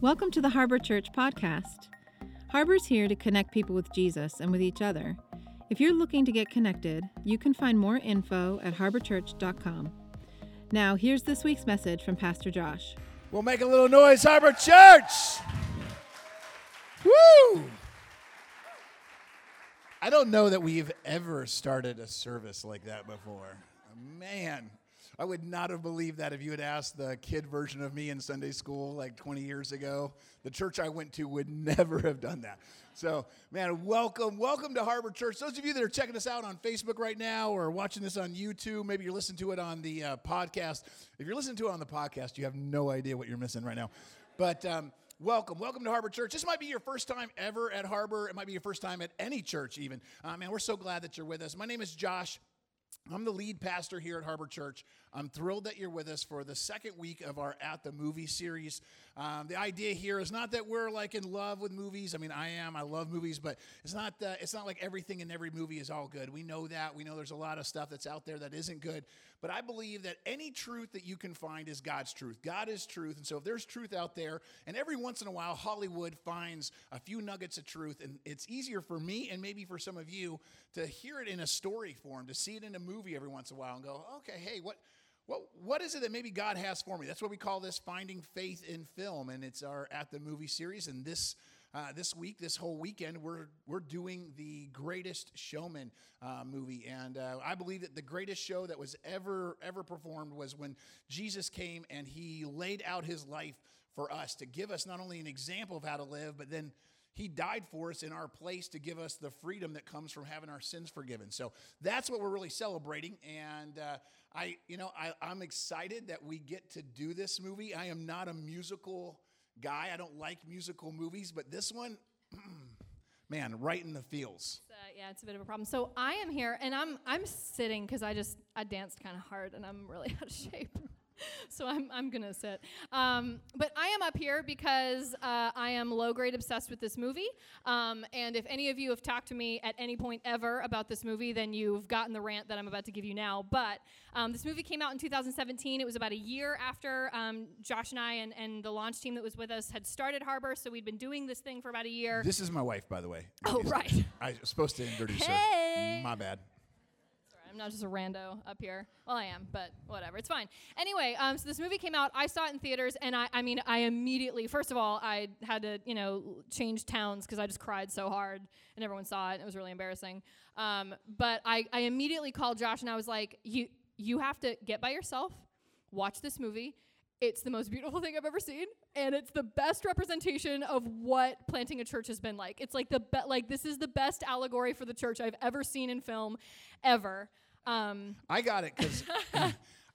Welcome to the Harbor Church podcast. Harbor's here to connect people with Jesus and with each other. If you're looking to get connected, you can find more info at harborchurch.com. Now, here's this week's message from Pastor Josh. We'll make a little noise, Harbor Church. Woo! I don't know that we've ever started a service like that before. Man, I would not have believed that if you had asked the kid version of me in Sunday school like 20 years ago. The church I went to would never have done that. So, man, welcome. Welcome to Harbor Church. Those of you that are checking us out on Facebook right now or watching this on YouTube, maybe you're listening to it on the uh, podcast. If you're listening to it on the podcast, you have no idea what you're missing right now. But, um, welcome. Welcome to Harbor Church. This might be your first time ever at Harbor. It might be your first time at any church, even. Uh, man, we're so glad that you're with us. My name is Josh. I'm the lead pastor here at Harbor Church. I'm thrilled that you're with us for the second week of our At the Movie series. Um, the idea here is not that we're like in love with movies. I mean, I am. I love movies, but it's not. Uh, it's not like everything in every movie is all good. We know that. We know there's a lot of stuff that's out there that isn't good. But I believe that any truth that you can find is God's truth. God is truth, and so if there's truth out there, and every once in a while Hollywood finds a few nuggets of truth, and it's easier for me and maybe for some of you to hear it in a story form, to see it in a movie every once in a while, and go, okay, hey, what? What, what is it that maybe God has for me? That's what we call this Finding Faith in Film, and it's our At the Movie series. And this uh, this week, this whole weekend, we're we're doing the Greatest Showman uh, movie, and uh, I believe that the greatest show that was ever ever performed was when Jesus came and he laid out his life for us to give us not only an example of how to live, but then he died for us in our place to give us the freedom that comes from having our sins forgiven. So that's what we're really celebrating. And uh, I, you know, I, I'm excited that we get to do this movie. I am not a musical guy. I don't like musical movies, but this one, man, right in the feels. Uh, yeah, it's a bit of a problem. So I am here, and I'm I'm sitting because I just I danced kind of hard, and I'm really out of shape. so I'm, I'm gonna sit. Um, but I am up here because uh, I am low grade obsessed with this movie. Um, and if any of you have talked to me at any point ever about this movie, then you've gotten the rant that I'm about to give you now. But um, this movie came out in 2017. It was about a year after um, Josh and I and, and the launch team that was with us had started Harbor. So we'd been doing this thing for about a year. This is my wife, by the way. Oh, right. I was supposed to introduce Hey. her. My bad. Not just a rando up here. Well, I am, but whatever. It's fine. Anyway, um, so this movie came out. I saw it in theaters, and I, I mean, I immediately, first of all, I had to, you know, change towns because I just cried so hard, and everyone saw it. And it was really embarrassing. Um, but I, I immediately called Josh, and I was like, you, you have to get by yourself, watch this movie. It's the most beautiful thing I've ever seen, and it's the best representation of what planting a church has been like. It's like the be- like this is the best allegory for the church I've ever seen in film, ever. Um, I got it because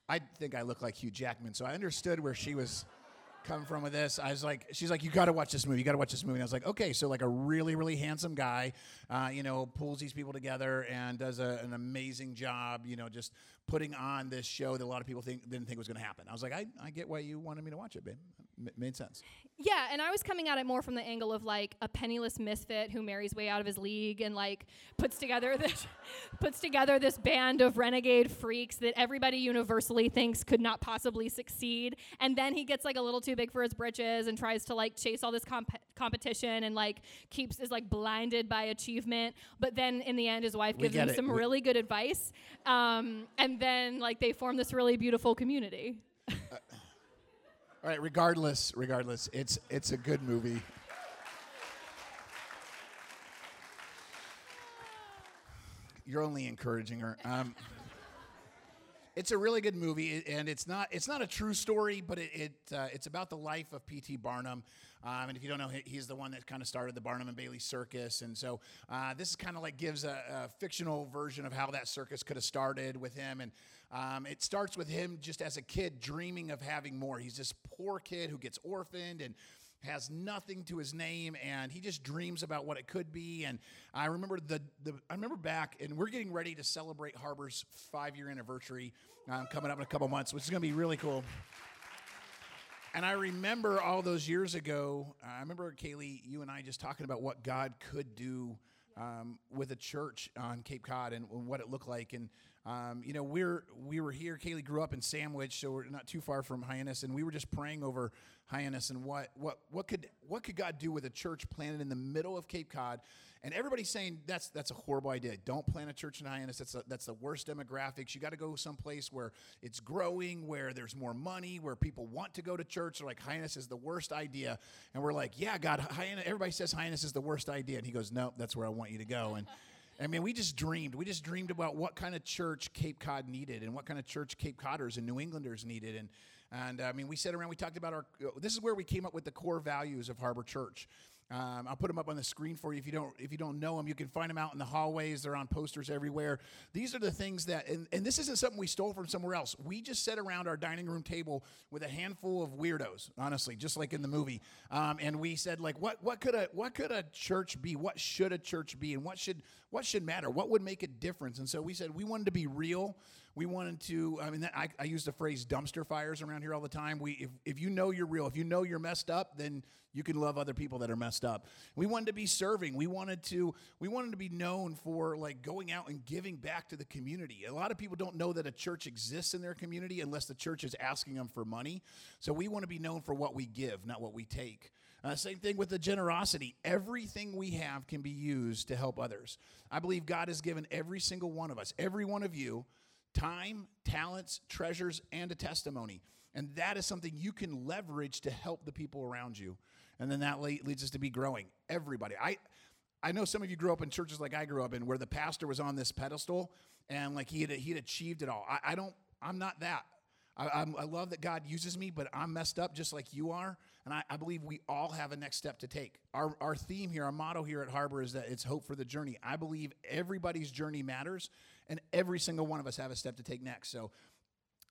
I think I look like Hugh Jackman, so I understood where she was coming from with this. I was like, she's like, you got to watch this movie. You got to watch this movie. And I was like, okay, so like a really, really handsome guy, uh, you know, pulls these people together and does a, an amazing job, you know, just putting on this show that a lot of people think didn't think was going to happen. I was like, I, I get why you wanted me to watch it, babe. Made sense. Yeah, and I was coming at it more from the angle of like a penniless misfit who marries way out of his league and like puts together this puts together this band of renegade freaks that everybody universally thinks could not possibly succeed, and then he gets like a little too big for his britches and tries to like chase all this comp- competition and like keeps is like blinded by achievement, but then in the end his wife We gives him it. some We- really good advice, um, and then like they form this really beautiful community. All right, regardless, regardless, it's it's a good movie. You're only encouraging her. Um, it's a really good movie, and it's not it's not a true story, but it, it uh, it's about the life of P.T. Barnum. Um, and if you don't know, he's the one that kind of started the Barnum and Bailey Circus, and so uh, this is kind of like gives a, a fictional version of how that circus could have started with him. And um, it starts with him just as a kid dreaming of having more. He's this poor kid who gets orphaned and has nothing to his name and he just dreams about what it could be and i remember the, the i remember back and we're getting ready to celebrate harbor's five year anniversary um, coming up in a couple months which is going to be really cool and I remember all those years ago, I remember Kaylee, you and I just talking about what God could do um, with a church on Cape Cod and, and what it looked like. And um, you know, we're we were here. Kaylee grew up in Sandwich, so we're not too far from Hyannis, and we were just praying over Hyannis and what what what could what could God do with a church planted in the middle of Cape Cod? And everybody's saying that's that's a horrible idea. Don't plant a church in Hyannis. That's a, that's the worst demographics. You got to go someplace where it's growing, where there's more money, where people want to go to church. They're like Hyannis is the worst idea, and we're like, yeah, God, Hyannis. Everybody says Hyannis is the worst idea, and He goes, no, that's where I want you to go. And I mean, we just dreamed. We just dreamed about what kind of church Cape Cod needed and what kind of church Cape Codders and New Englanders needed. And, and I mean, we sat around, we talked about our, this is where we came up with the core values of Harbor Church. Um, I'll put them up on the screen for you if you don't if you don't know them. You can find them out in the hallways. They're on posters everywhere. These are the things that, and, and this isn't something we stole from somewhere else. We just sat around our dining room table with a handful of weirdos, honestly, just like in the movie. Um, and we said, like, what what could a what could a church be? What should a church be? And what should what should matter? What would make a difference? And so we said we wanted to be real. We wanted to. I mean, that, I, I use the phrase dumpster fires around here all the time. We if if you know you're real, if you know you're messed up, then you can love other people that are messed up. We wanted to be serving. We wanted to we wanted to be known for like going out and giving back to the community. A lot of people don't know that a church exists in their community unless the church is asking them for money. So we want to be known for what we give, not what we take. Uh, same thing with the generosity. Everything we have can be used to help others. I believe God has given every single one of us, every one of you, time, talents, treasures, and a testimony. And that is something you can leverage to help the people around you. And then that leads us to be growing. Everybody. I, I know some of you grew up in churches like I grew up in where the pastor was on this pedestal and like he had, he had achieved it all. I, I don't, I'm not that. I, I, love that God uses me, but I'm messed up just like you are. And I, I, believe we all have a next step to take. Our, our theme here, our motto here at Harbor is that it's hope for the journey. I believe everybody's journey matters, and every single one of us have a step to take next. So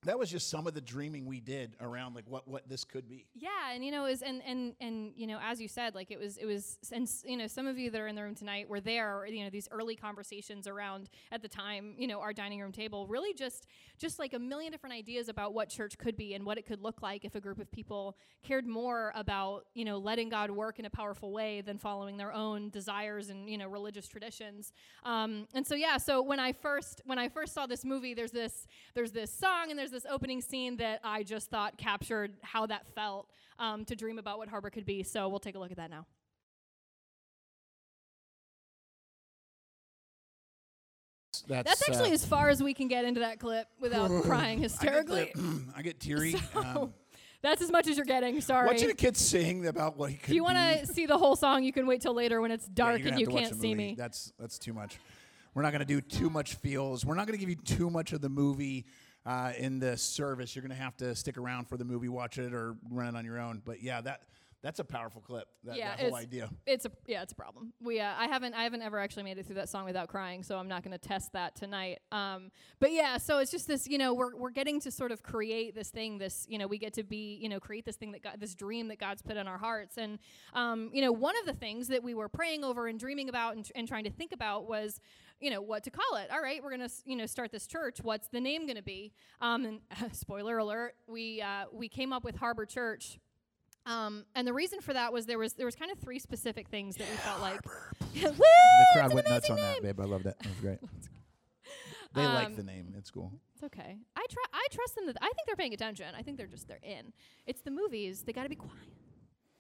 that was just some of the dreaming we did around like what what this could be. Yeah and you know is and and and you know as you said like it was it was and you know some of you that are in the room tonight were there you know these early conversations around at the time you know our dining room table really just just like a million different ideas about what church could be and what it could look like if a group of people cared more about you know letting god work in a powerful way than following their own desires and you know religious traditions. Um, and so yeah so when i first when i first saw this movie there's this there's this song and there's this opening scene that I just thought captured how that felt um, to dream about what Harbor could be. So we'll take a look at that now. That's, That's actually uh, as far as we can get into that clip without crying hysterically. I get, I get teary. So, um, that's as much as you're getting. Sorry. Watching a kid sing about what he could. If you want to see the whole song, you can wait till later when it's dark yeah, and you can't see me. That's that's too much. We're not going to do too much feels. We're not going to give you too much of the movie uh, in the service. You're going to have to stick around for the movie, watch it, or run it on your own. But yeah, that that's a powerful clip. That, yeah, that whole it's, idea. It's a yeah, it's a problem. We uh, I haven't I haven't ever actually made it through that song without crying, so I'm not going to test that tonight. Um, but yeah, so it's just this. You know, we're we're getting to sort of create this thing. This you know, we get to be you know create this thing that God, this dream that God's put in our hearts. And um, you know, one of the things that we were praying over and dreaming about and, tr- and trying to think about was you know what to call it. All right, we're gonna you know start this church. What's the name gonna be? Um, and spoiler alert, we uh, we came up with Harbor Church um, and the reason for that was there was there was kind of three specific things that we felt like. Woo! The crowd went nuts on that, babe. I love that It was great. they um, like the name. It's cool. It's okay. I try. I trust them. That I think they're paying attention. I think they're just they're in. It's the movies. They got to be quiet.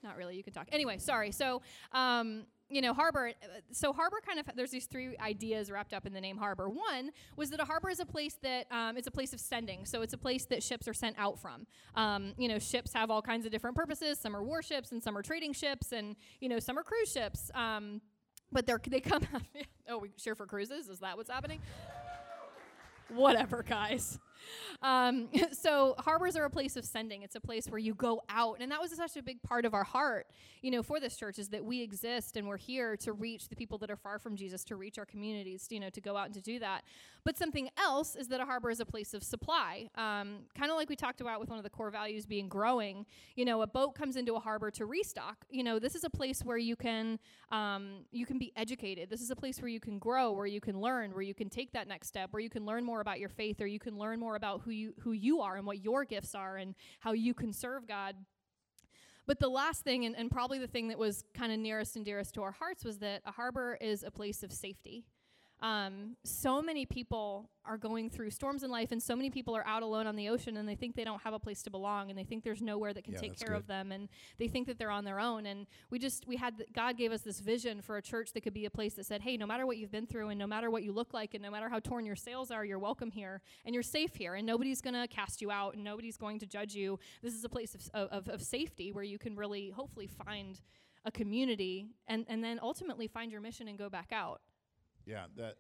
Not really. You can talk. Anyway, sorry. So, um, you know, harbor. Uh, so harbor kind of there's these three ideas wrapped up in the name harbor. One was that a harbor is a place that um, it's a place of sending. So it's a place that ships are sent out from. Um, you know, ships have all kinds of different purposes. Some are warships, and some are trading ships, and you know, some are cruise ships. Um, but they're they come. oh, we share for cruises. Is that what's happening? Whatever, guys. Um, so harbors are a place of sending. It's a place where you go out, and that was such a big part of our heart, you know, for this church is that we exist and we're here to reach the people that are far from Jesus, to reach our communities, you know, to go out and to do that. But something else is that a harbor is a place of supply, um, kind of like we talked about with one of the core values being growing. You know, a boat comes into a harbor to restock. You know, this is a place where you can um, you can be educated. This is a place where you can grow, where you can learn, where you can take that next step, where you can learn more about your faith, or you can learn more about who you who you are and what your gifts are and how you can serve God But the last thing, and, and probably the thing that was kind of nearest and dearest to our hearts, was that a harbor is a place of safety. Um, so many people are going through storms in life, and so many people are out alone on the ocean, and they think they don't have a place to belong, and they think there's nowhere that can Yeah, take care of them, and they think that they're on their own. And we just we had th- God gave us this vision for a church that could be a place that said, "Hey, no matter what you've been through, and no matter what you look like, and no matter how torn your sails are, you're welcome here, and you're safe here, and nobody's gonna cast you out, and nobody's going to judge you. This is a place of, of, of safety where you can really, hopefully, find a community, and and then ultimately find your mission and go back out." Yeah, that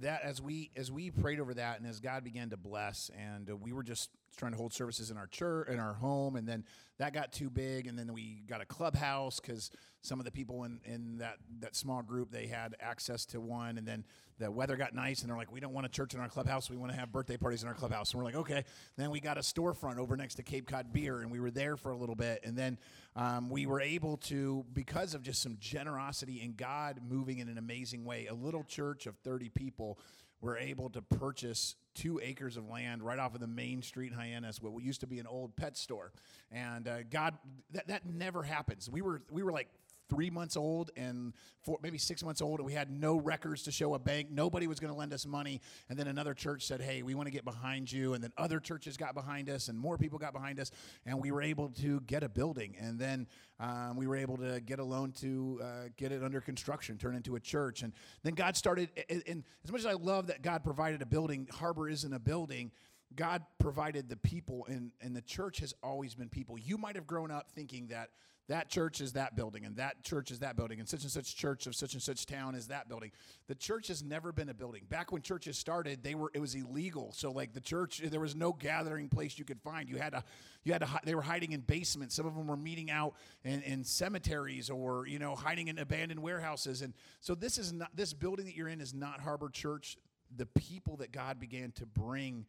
that as we as we prayed over that and as God began to bless and uh, we were just trying to hold services in our church in our home and then that got too big and then we got a clubhouse cuz some of the people in in that that small group they had access to one and then the weather got nice and they're like we don't want a church in our clubhouse. We want to have birthday parties in our clubhouse. And we're like okay. Then we got a storefront over next to Cape Cod Beer and we were there for a little bit and then um, we were able to because of just some generosity and God moving in an amazing way a little church of 30 people were able to purchase two acres of land right off of the main street in Hyannis, what used to be an old pet store. And uh, God, that, that never happens. We were we were like three months old and four, maybe six months old, and we had no records to show a bank. Nobody was going to lend us money. And then another church said, "Hey, we want to get behind you." And then other churches got behind us, and more people got behind us, and we were able to get a building. And then um, we were able to get a loan to uh, get it under construction, turn into a church. And then God started. And, and as much as I love that God provided a building, Harbor isn't a building. God provided the people, and, and the church has always been people. You might have grown up thinking that that church is that building, and that church is that building, and such and such church of such and such town is that building. The church has never been a building. Back when churches started, they were it was illegal. So like the church, there was no gathering place you could find. You had to, you had to. They were hiding in basements. Some of them were meeting out in, in cemeteries or you know hiding in abandoned warehouses. And so this is not this building that you're in is not Harbor Church. The people that God began to bring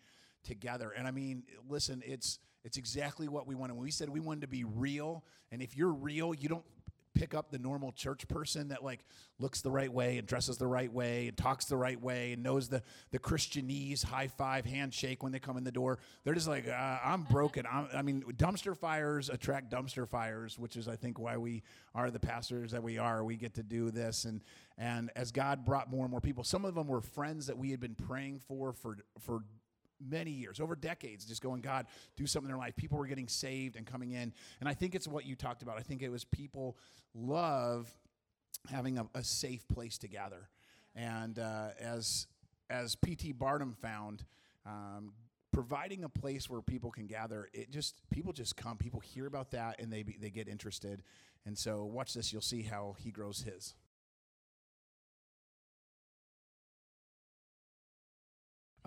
together. And I mean, listen, it's it's exactly what we wanted. When we said we wanted to be real, and if you're real, you don't pick up the normal church person that like looks the right way and dresses the right way and talks the right way and knows the the Christianese high five handshake when they come in the door. They're just like uh, I'm broken. I'm, I mean, dumpster fires attract dumpster fires, which is I think why we are the pastors that we are. We get to do this and and as God brought more and more people, some of them were friends that we had been praying for for for many years, over decades, just going, God, do something in their life. People were getting saved and coming in. And I think it's what you talked about. I think it was people love having a, a safe place to gather. And uh, as, as P.T. Barnum found, um, providing a place where people can gather, it just, people just come. People hear about that and they, they get interested. And so watch this, you'll see how he grows his.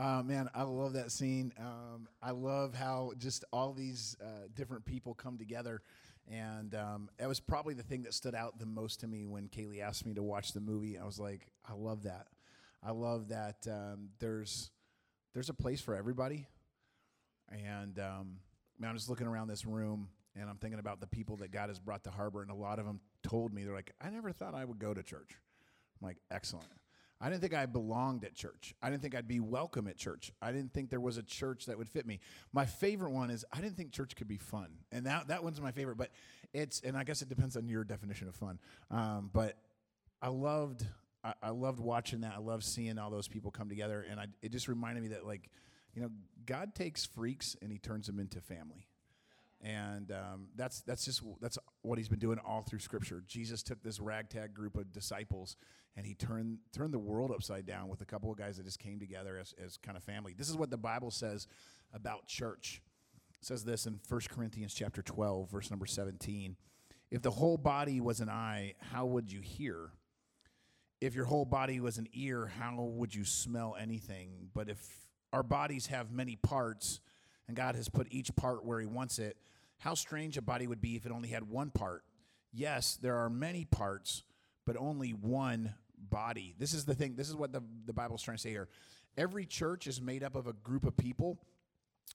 Uh, man, I love that scene. Um, I love how just all these uh, different people come together. And um, that was probably the thing that stood out the most to me when Kaylee asked me to watch the movie. I was like, I love that. I love that um, there's there's a place for everybody. And um, man, I'm just looking around this room and I'm thinking about the people that God has brought to Harbor, and a lot of them told me they're like, I never thought I would go to church. I'm like, excellent. I didn't think I belonged at church. I didn't think I'd be welcome at church. I didn't think there was a church that would fit me. My favorite one is I didn't think church could be fun, and that that one's my favorite. But it's and I guess it depends on your definition of fun. Um, but I loved I, I loved watching that. I loved seeing all those people come together, and I, it just reminded me that like you know God takes freaks and He turns them into family and um, that's that's just that's what he's been doing all through Scripture. Jesus took this ragtag group of disciples and he turned turned the world upside down with a couple of guys that just came together as, as kind of family. This is what the Bible says about church. It says this in 1 Corinthians chapter 12, verse number 17. If the whole body was an eye, how would you hear? If your whole body was an ear, how would you smell anything? But if our bodies have many parts, and God has put each part where He wants it, how strange a body would be if it only had one part. Yes, there are many parts, but only one body. This is the thing. This is what the, the Bible's trying to say here. Every church is made up of a group of people,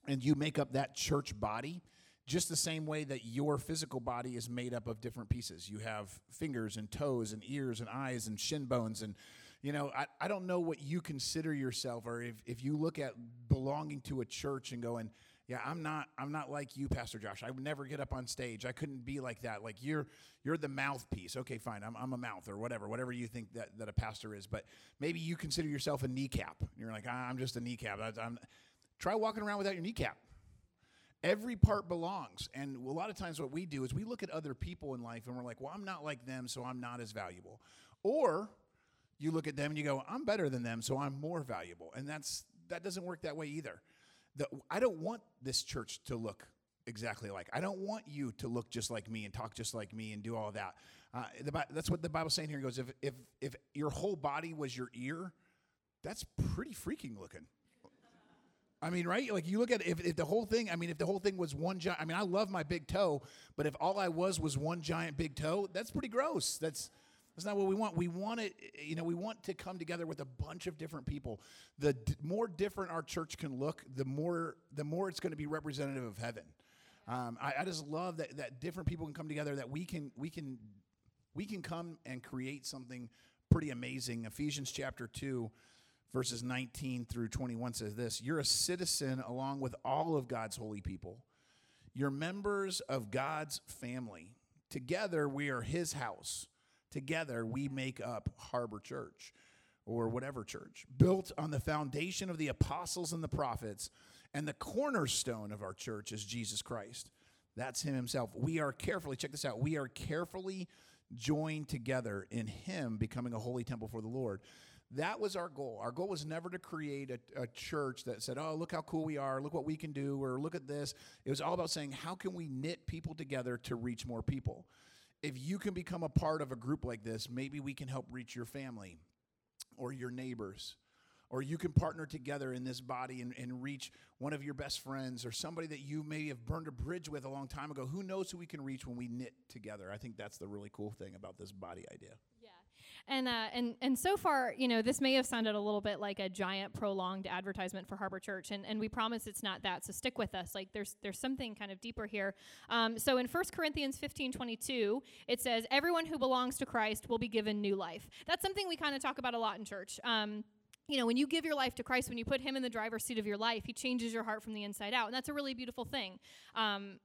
and you make up that church body just the same way that your physical body is made up of different pieces. You have fingers and toes and ears and eyes and shin bones and you know, I, I don't know what you consider yourself or if, if you look at belonging to a church and going, yeah, I'm not I'm not like you, Pastor Josh. I would never get up on stage. I couldn't be like that. Like you're you're the mouthpiece. Okay, fine. I'm, I'm a mouth or whatever, whatever you think that, that a pastor is. But maybe you consider yourself a kneecap. You're like, I'm just a kneecap. I, I'm, try walking around without your kneecap. Every part belongs. And a lot of times what we do is we look at other people in life and we're like, well, I'm not like them, so I'm not as valuable. Or you look at them and you go, I'm better than them, so I'm more valuable. And that's that doesn't work that way either the, I don't want this church to look exactly like. I don't want you to look just like me and talk just like me and do all that. Uh, the, that's what the Bible's saying here. It goes, if, if, if your whole body was your ear, that's pretty freaking looking. I mean, right? Like you look at if, if the whole thing, I mean, if the whole thing was one giant, I mean, I love my big toe, but if all I was was one giant big toe, that's pretty gross. That's, that's not what we want. We want it, you know, we want to come together with a bunch of different people. The d- more different our church can look, the more the more it's going to be representative of heaven. Um, I, I, just love that that different people can come together. That we can we can we can come and create something pretty amazing. Ephesians chapter two, verses nineteen through twenty one says this: You're a citizen along with all of God's holy people. You're members of God's family. Together, we are His house Together, we make up Harbor Church or whatever church, built on the foundation of the apostles and the prophets. And the cornerstone of our church is Jesus Christ. That's Him Himself. We are carefully, check this out, we are carefully joined together in Him becoming a holy temple for the Lord. That was our goal. Our goal was never to create a, a, church that said, oh, look how cool we are, look what we can do, or look at this. It was all about saying, how can we knit people together to reach more people? If you can become a part of a group like this, maybe we can help reach your family or your neighbors. Or you can partner together in this body and, and reach one of your best friends or somebody that you may have burned a bridge with a long time ago. Who knows who we can reach when we knit together? I think that's the really cool thing about this body idea. And uh, and and so far, you know, this may have sounded a little bit like a giant prolonged advertisement for Harbor Church, and, and we promise it's not that. So stick with us. Like there's there's something kind of deeper here. Um, so in 1 Corinthians 15, 22, it says, "Everyone who belongs to Christ will be given new life." That's something we kind of talk about a lot in church. Um, you know, when you give your life to Christ, when you put Him in the driver's seat of your life, He changes your heart from the inside out, and that's a really beautiful thing. Um,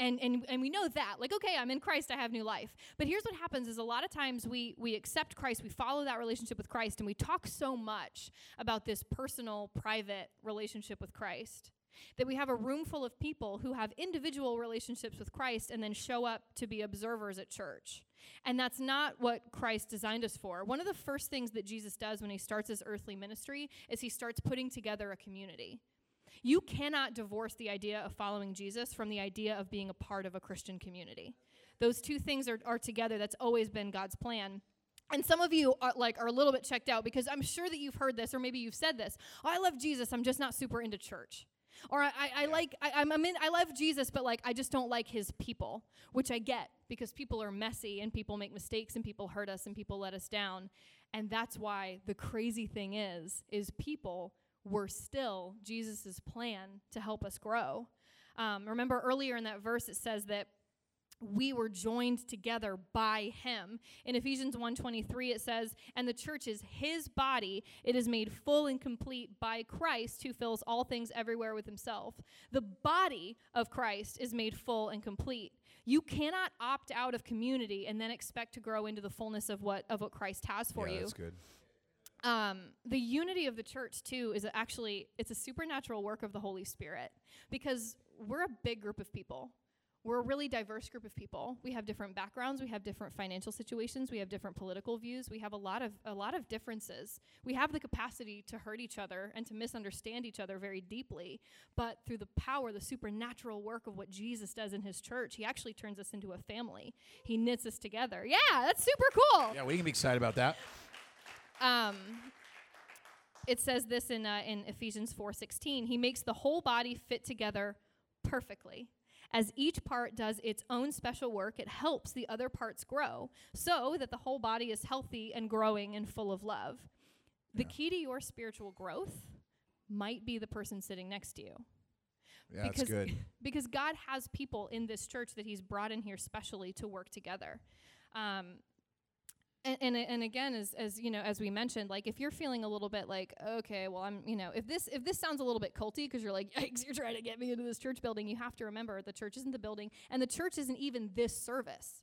and, and and we know that like okay i'm in christ i have new life. But here's what happens is a lot of times we we accept christ we follow that relationship with christ and we talk so much about this personal private relationship with christ that we have a room full of people who have individual relationships with christ and then show up to be observers at church. And that's not what christ designed us for. One of the first things that jesus does when he starts his earthly ministry is he starts putting together a community you cannot divorce the idea of following Jesus from the idea of being a part of a Christian community. Those two things are, are together. That's always been God's plan. And some of you are like are a little bit checked out because I'm sure that you've heard this or maybe you've said this. Oh, I love Jesus. I'm just not super into church. Or I, I, I like I, I'm, I'm in, I love Jesus, but like I just don't like his people, which I get because people are messy and people make mistakes and people hurt us and people let us down. And that's why the crazy thing is, is people were still Jesus' plan to help us grow. Um, remember earlier in that verse it says that we were joined together by him. In ephesians 1.23 it says and the church is his body. It is made full and complete by christ who fills all things everywhere with himself. The body of christ is made full and complete. You cannot opt out of community and then expect to grow into the fullness of what of what christ has for yeah, you. that's good um, the unity of the church too is actually it's a supernatural work of the holy spirit because we're a big group of people. We're a really diverse group of people. We have different backgrounds. We have different financial situations. We have different political views. We have a lot of a lot of differences. We have the capacity to hurt each other and to misunderstand each other very deeply. But through the power the supernatural work of what jesus does in his church he actually turns us into a family. He knits us together. Yeah that's super cool. Yeah we can be excited about that um, it says this in, uh, in Ephesians 4:16. He makes the whole body fit together perfectly. As each part does its own special work, it helps the other parts grow so that the whole body is healthy and growing and full of love. The yeah. key to your spiritual growth might be the person sitting next to you. Yeah, because, that's good. because God has people in this church that He's brought in here specially to work together. Um, and, and and again as as you know as we mentioned like if you're feeling a little bit like okay well i'm you know if this if this sounds a little bit culty because you're like yikes you're trying to get me into this church building you have to remember the church isn't the building and the church isn't even this service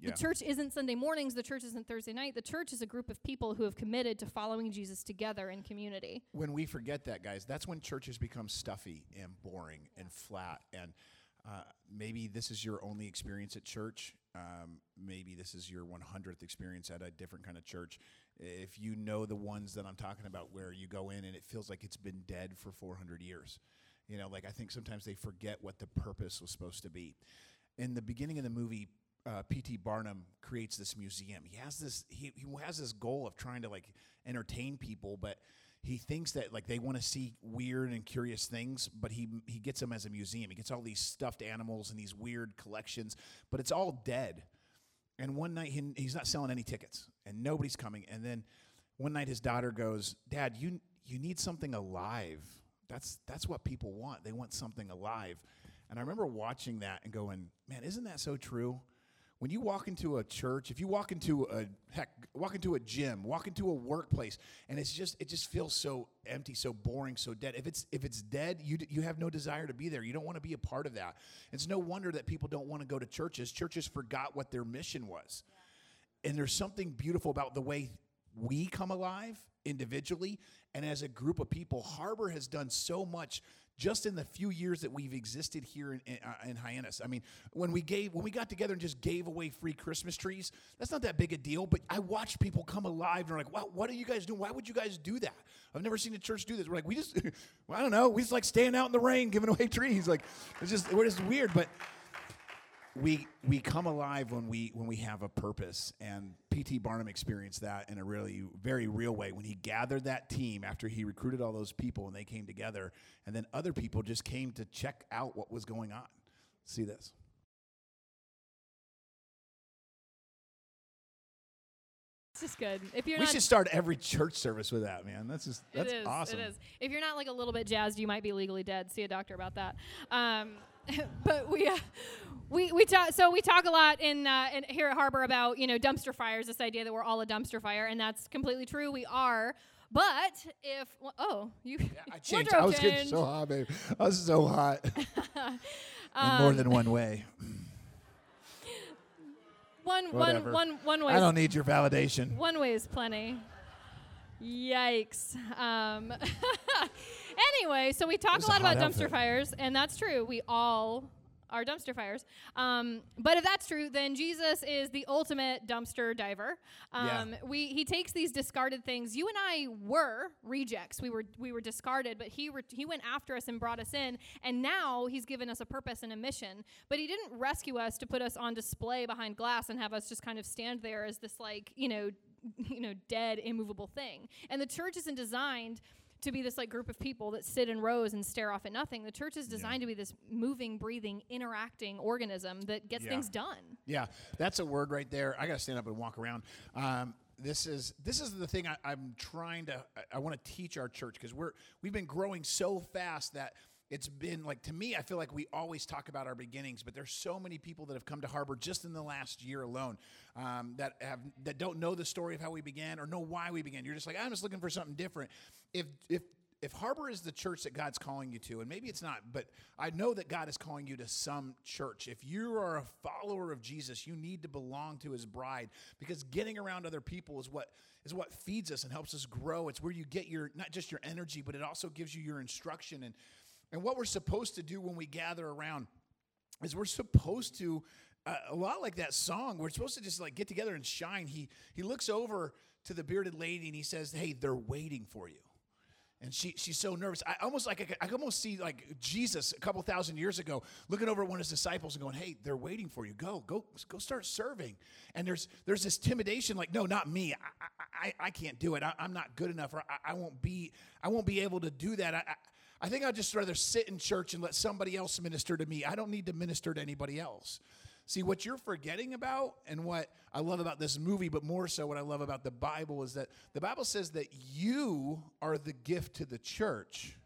Yeah. the church isn't sunday mornings the church isn't thursday night the church is a group of people who have committed to following jesus together in community when we forget that, guys, that's when churches become stuffy and boring and flat. And uh, maybe this is your only experience at church. Um, maybe this is your 100th experience at a different kind of church. If you know the ones that I'm talking about, where you go in and it feels like it's been dead for 400 years, you know, like I think sometimes they forget what the purpose was supposed to be. In the beginning of the movie, uh, P.T. Barnum creates this museum. He has this he, he has this goal of trying to like entertain people, but he thinks that like they want to see weird and curious things, but he he gets them as a museum. He gets all these stuffed animals and these weird collections, but it's all dead. And one night he, he's not selling any tickets, and nobody's coming. And then one night his daughter goes, "Dad, you you need something alive. That's that's what people want. They want something alive." And I remember watching that and going, "Man, isn't that so true?" When you walk into a church, if you walk into a heck, walk into a gym, walk into a workplace, and it's just it just feels so empty, so boring, so dead. If it's if it's dead, you d- you have no desire to be there. You don't want to be a part of that. It's no wonder that people don't want to go to churches. Churches forgot what their mission was. And there's something beautiful about the way we come alive individually and as a group of people. Harbor has done so much just in the few years that we've existed here in, in, uh, in Hyannis. I mean, when we gave when we got together and just gave away free Christmas trees, that's not that big a deal. But I watched people come alive and are like, "Wow, what are you guys doing? Why would you guys do that? I've never seen a church do this." We're like, "We just, well, I don't know, we just like staying out in the rain giving away trees. Like, it's just we're just weird, but." We we come alive when we when we have a purpose and pt barnum experienced that in a really very real way when he gathered that team after he recruited all those people and they came together and then other people just came to check out what was going on see this it's just good if you're we should start every church service with that man that's just that's it is, awesome It is. If you're not like a little bit jazzed, you might be legally dead. See a doctor about that. Um, but we, uh, we we talk. So we talk a lot in, uh, in here at Harbor about you know dumpster fires. This idea that we're all a dumpster fire, and that's completely true. We are. But if well, oh you I changed. I was getting so hot, babe. I was so hot. In more than one way. one Whatever. one one one way I don't need your validation. One way is plenty. Yikes. Um, anyway, so we talk a a lot about dumpster outfit. fires, and that's true. We all are dumpster fires. Um, but if that's true, then Jesus is the ultimate dumpster diver. Yeah. Um, we he takes these discarded things. You and I were rejects. We were we were discarded, but he re- he went after us and brought us in, and now he's given us a purpose and a mission. But he didn't rescue us to put us on display behind glass and have us just kind of stand there as this like you know you know dead immovable thing. And the church isn't designed to be this like group of people that sit in rows and stare off at nothing. The church is designed to be this moving, breathing, interacting organism that gets Yeah. things done. Yeah, that's a word right there. I got to stand up and walk around. Um, this is this is the thing I, I'm trying to. I, I want to teach our church because we're we've been growing so fast that it's been like to me. I feel like we always talk about our beginnings, but there's so many people that have come to Harbor just in the last year alone um, that have that don't know the story of how we began or know why we began. You're just like I'm just looking for something different. If if if Harbor is the church that God's calling you to, and maybe it's not, but I know that God is calling you to some church. If you are a follower of Jesus, you need to belong to his bride because getting around other people is what is what feeds us and helps us grow. It's where you get your not just your energy, but it also gives you your instruction and and what we're supposed to do when we gather around is we're supposed to uh, a lot like that song we're supposed to just like get together and shine he he looks over to the bearded lady and he says hey they're waiting for you and she she's so nervous. I almost like I, could almost see like jesus a couple thousand years ago looking over at one of his disciples and going hey they're waiting for you. Go go go start serving. And there's there's this intimidation like no not me. I i, I can't do it. I, i'm not good enough or I, I won't be i won't be able to do that. I, I I think I'd just rather sit in church and let somebody else minister to me. I don't need to minister to anybody else. See, what you're forgetting about, and what I love about this movie, but more so what I love about the Bible, is that the Bible says that you are the gift to the church.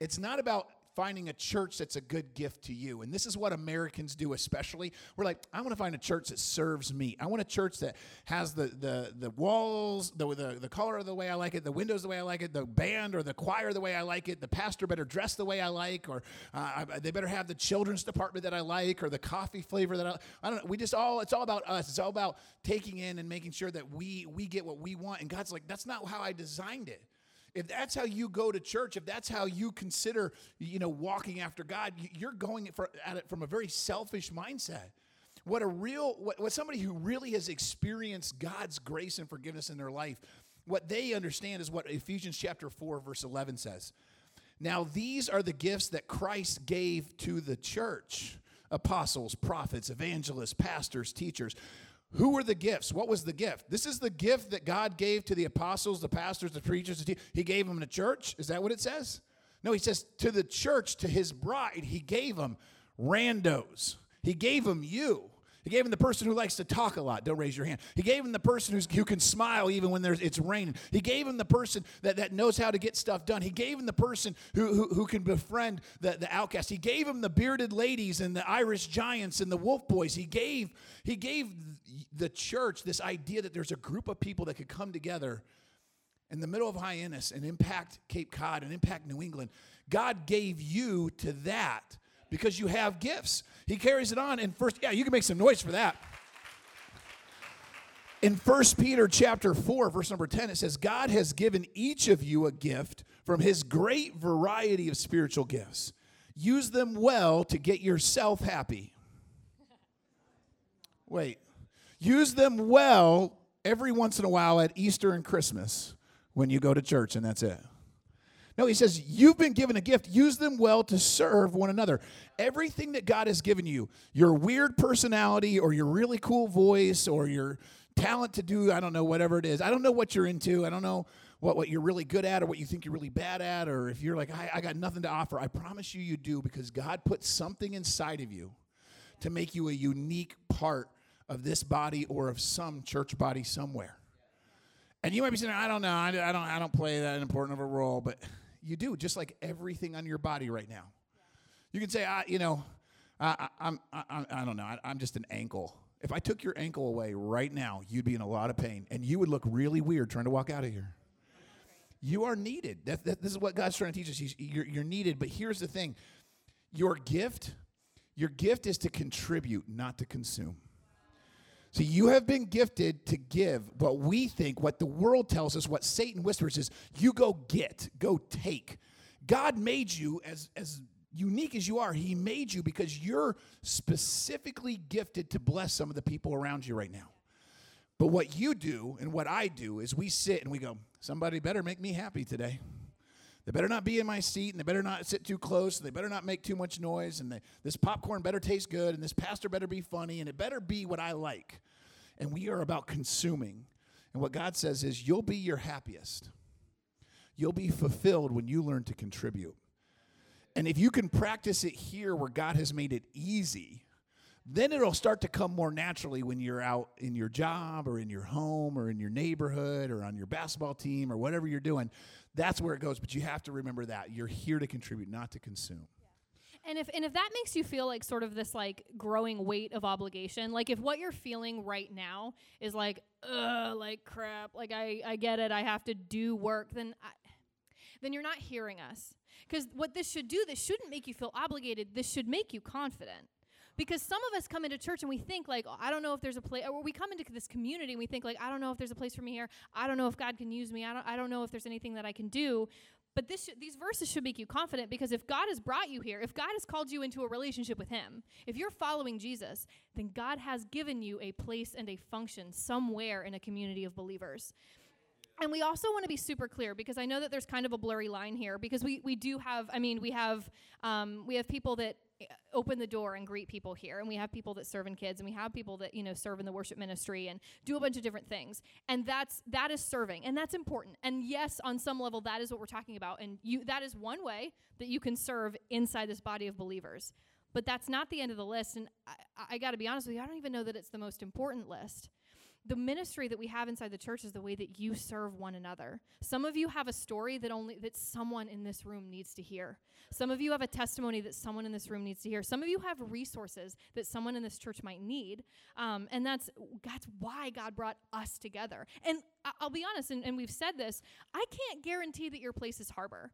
It's not about finding a church that's a good gift to you. And this is what Americans do, especially. We're like, I want to find a church that serves me. I want a church that has the the the walls, the the, the color the way I like it, the windows the way I like it, the band or the choir the way I like it, the pastor better dress the way I like, or uh, they better have the children's department that I like, or the coffee flavor that I. I don't know. We just all. It's all about us. It's all about taking in and making sure that we we get what we want. And God's like, that's not how I designed it if that's how you go to church, if that's how you consider, you know, walking after God, you're going at it from a very selfish mindset. What a real, what, what somebody who really has experienced God's grace and forgiveness in their life, what they understand is what Ephesians chapter 4, verse 11 says. Now, these are the gifts that Christ gave to the church apostles, prophets, evangelists, pastors, teachers. Who were the gifts? What was the gift? This is the gift that God gave to the apostles, the pastors, the preachers. The he gave them to church. Is that what it says? No, he says to the church, to his bride, he gave them randos. He gave them you. He gave him the person who likes to talk a lot. Don't raise your hand. He gave him the person who's, who can smile even when there's, it's raining. He gave him the person that, that knows how to get stuff done. He gave him the person who, who, who can befriend the, the outcast. He gave him the bearded ladies and the Irish giants and the wolf boys. He gave, he gave the church this idea that there's a group of people that could come together in the middle of Hyannis and impact Cape Cod and impact New England. God gave you to that because you have gifts. He carries it on in first, yeah, you can make some noise for that. In First Peter chapter 4, verse number 10, it says, God has given each of you a gift from his great variety of spiritual gifts. Use them well to get yourself happy. Wait. Use them well every once in a while at Easter and Christmas when you go to church, and that's it. No, he says, You've been given a gift. Use them well to serve one another. Everything that God has given you, your weird personality or your really cool voice or your talent to do, I don't know, whatever it is. I don't know what you're into. I don't know what, what you're really good at or what you think you're really bad at, or if you're like, I, I got nothing to offer. I promise you, you do because God put something inside of you to make you a unique part of this body or of some church body somewhere. And you might be saying, I don't know, I, I don't, I don't play that important of a role, but you do, just like everything on your body right now. You can say, I, you know, I, I'm, I, I don't know, I, I'm just an ankle. If I took your ankle away right now, you'd be in a lot of pain, and you would look really weird trying to walk out of here. You are needed. That, that, this is what God's trying to teach us. He's, you're, you're needed. But here's the thing: your gift, your gift is to contribute, not to consume. See, you have been gifted to give but we think, what the world tells us, what Satan whispers is you go get, go take. God made you as, as unique as you are. He made you because you're specifically gifted to bless some of the people around you right now. But what you do and what I do is we sit and we go, somebody better make me happy today. They better not be in my seat, and they better not sit too close, and they better not make too much noise, and they, this popcorn better taste good, and this pastor better be funny, and it better be what I like. And we are about consuming. And what God says is, you'll be your happiest. You'll be fulfilled when you learn to contribute. And if you can practice it here where God has made it easy, then it'll start to come more naturally when you're out in your job or in your home or in your neighborhood or on your basketball team or whatever you're doing. That's where it goes. But you have to remember that you're here to contribute, not to consume. And if and if that makes you feel like sort of this like growing weight of obligation, like if what you're feeling right now is like, ugh, like crap, like I I get it, I have to do work, then I, then you're not hearing us. Because what this should do, this shouldn't make you feel obligated. This should make you confident because some of us come into church and we think like oh, i don't know if there's a place or we come into this community and we think like i don't know if there's a place for me here. I don't know if god can use me. I don't, I don't know if there's anything that i can do. But this sh- these verses should make you confident because if God has brought you here, if God has called you into a relationship with Him, if you're following Jesus, then God has given you a place and a function somewhere in a community of believers. And we also want to be super clear because I know that there's kind of a blurry line here because we, we do have, I mean, we have um, we have people that Eh, open the door and greet people here. And we have people that serve in kids and we have people that you know serve in the worship ministry and do a bunch of different things. And that's that is serving and that's important. And yes on some level that is what we're talking about. And you that is one way that you can serve inside this body of believers. But that's not the end of the list. And i, I got to be honest with you i don't even know that it's the most important list the ministry that we have inside the church is the way that you serve one another. Some of you have a story that only that someone in this room needs to hear. Some of you have a testimony that someone in this room needs to hear. Some of you have resources that someone in this church might need, um, and that's that's why God brought us together. And I'll be honest, and, and we've said this. I can't guarantee that your place is harbor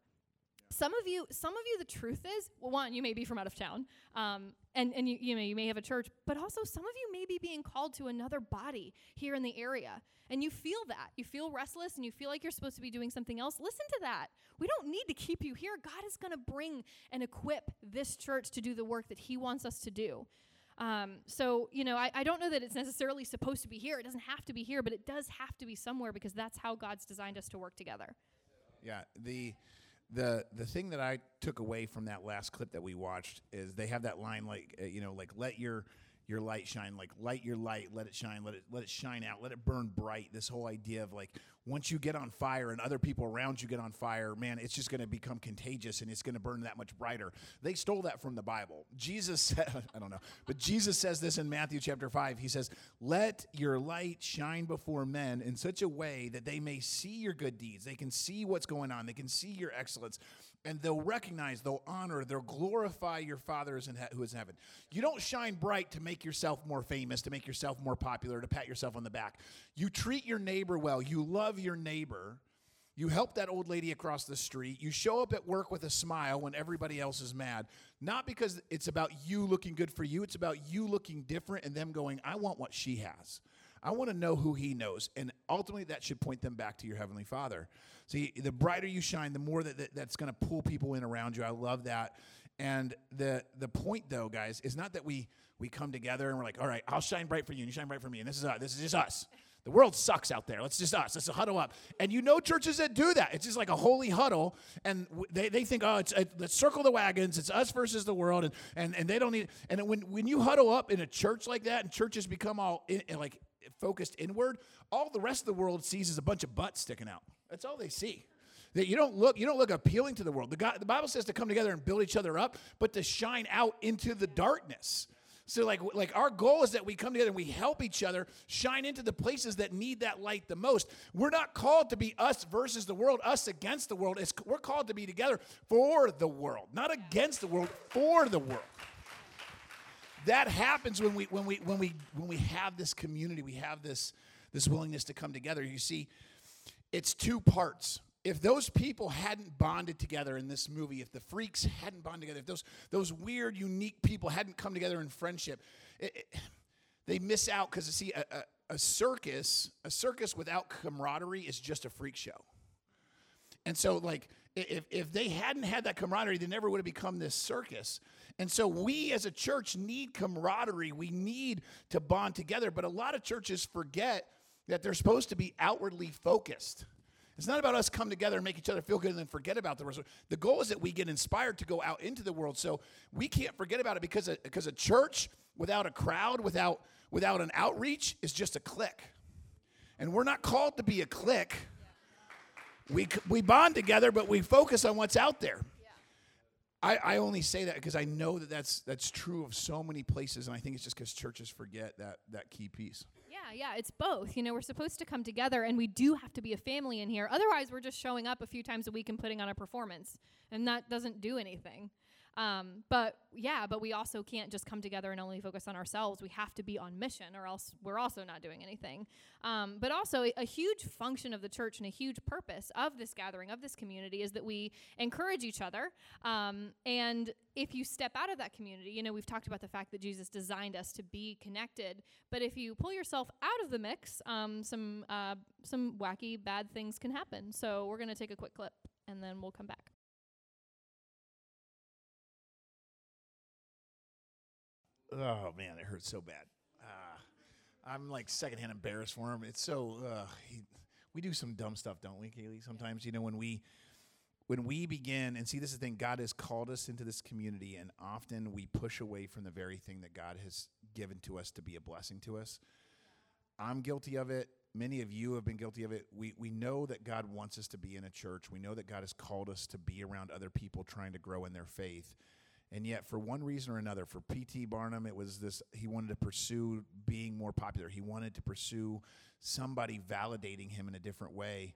some of you some of you the truth is well one you may be from out of town um, and, and you, you know you may have a church but also some of you may be being called to another body here in the area and you feel that. You feel restless and you feel like you're supposed to be doing something else. Listen to that. We don't need to keep you here. God is going to bring and equip this church to do the work that he wants us to do. Um, so you know I, I don't know that it's necessarily supposed to be here. It doesn't have to be here but it does have to be somewhere because that's how god's designed us to work together. Yeah, the the the thing that I took away from that last clip that we watched is they have that line like uh, you know like let your your light shine like light your light let it shine let it let it shine out let it burn bright. This whole idea of like once you get on fire and other people around you get on fire man it's just going to become contagious and it's going to burn that much brighter. They stole that from the bible. Jesus said i don't know but jesus says this in matthew chapter 5 he says let your light shine before men in such a way that they may see your good deeds. They can see what's going on. They can see your excellence and they'll recognize, they'll honor, they'll glorify your Father who is in heaven. You don't shine bright to make yourself more famous, to make yourself more popular, to pat yourself on the back. You treat your neighbor well, you love your neighbor. You help that old lady across the street. You show up at work with a smile when everybody else is mad. Not because it's about you looking good for you, it's about you looking different and them going, I want what she has. I want to know who he knows. And ultimately, that should point them back to your Heavenly Father. See, the brighter you shine, the more that, that that's going to pull people in around you. I love that. And the the point, though, guys, is not that we we come together and we're like, all right, I'll shine bright for you, and you shine bright for me, and this is us. This is just us. The world sucks out there. Let's just us. Let's huddle up. And you know churches that do that. It's just like a holy huddle, and they, they think, oh, it's uh, let's circle the wagons. It's us versus the world, and and, and they don't need. And when when you huddle up in a church like that, and churches become all in like focused inward, all the rest of the world sees is a bunch of butts sticking out. That's all they see. That you don't look, you don't look appealing to the world. The, God, the Bible says to come together and build each other up, but to shine out into the darkness. So like like our goal is that we come together and we help each other shine into the places that need that light the most. We're not called to be us versus the world, us against the world. It's, we're called to be together for the world, not against the world, for the world that happens when we when we when we when we have this community we have this this willingness to come together you see it's two parts if those people hadn't bonded together in this movie if the freaks hadn't bonded together if those those weird unique people hadn't come together in friendship it, it, they miss out because see a, a, a circus a circus without camaraderie is just a freak show and so like if, if they hadn't had that camaraderie they never would have become this circus and so we as a church need camaraderie. We need to bond together. But a lot of churches forget that they're supposed to be outwardly focused. It's not about us come together and make each other feel good and then forget about the rest. The goal is that we get inspired to go out into the world. So we can't forget about it because a, because a church without a crowd, without without an outreach, is just a clique. And we're not called to be a clique. We, we bond together, but we focus on what's out there. I, I only say that because I know that that's that's true of so many places, and I think it's just because churches forget that that key piece. Yeah, it's both. You know, we're supposed to come together, and we do have to be a family in here. Otherwise, we're just showing up a few times a week and putting on a performance, and that doesn't do anything. Um, but yeah, but we also can't just come together and only focus on ourselves. We have to be on mission, or else we're also not doing anything. Um, but also, a, huge function of the church and a huge purpose of this gathering, of this community, is that we encourage each other. Um, and if you step out of that community, you know, we've talked about the fact that Jesus designed us to be connected. But if you pull yourself out of the mix, um, some uh, some wacky bad things can happen. So we're going to take a quick clip, and then we'll come back. Oh man, it hurts so bad. Uh, I'm like secondhand embarrassed for him. It's so uh, he, we do some dumb stuff, don't we, Kaylee? Sometimes you know when we when we begin and see this is the thing God has called us into this community, and often we push away from the very thing that God has given to us to be a blessing to us. I'm guilty of it. Many of you have been guilty of it. We, we know that God wants us to be in a church. We know that God has called us to be around other people trying to grow in their faith And yet, for one reason or another, for P.T. Barnum, it was this he wanted to pursue being more popular. He wanted to pursue somebody validating him in a different way.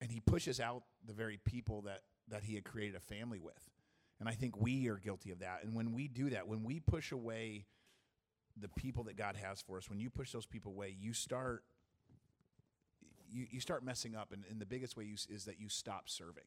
And he pushes out the very people that, that he had created a family with. And I think we are guilty of that. And when we do that, when we push away the people that God has for us, when you push those people away, you start you, you start messing up. And, and the biggest way you, is that you stop serving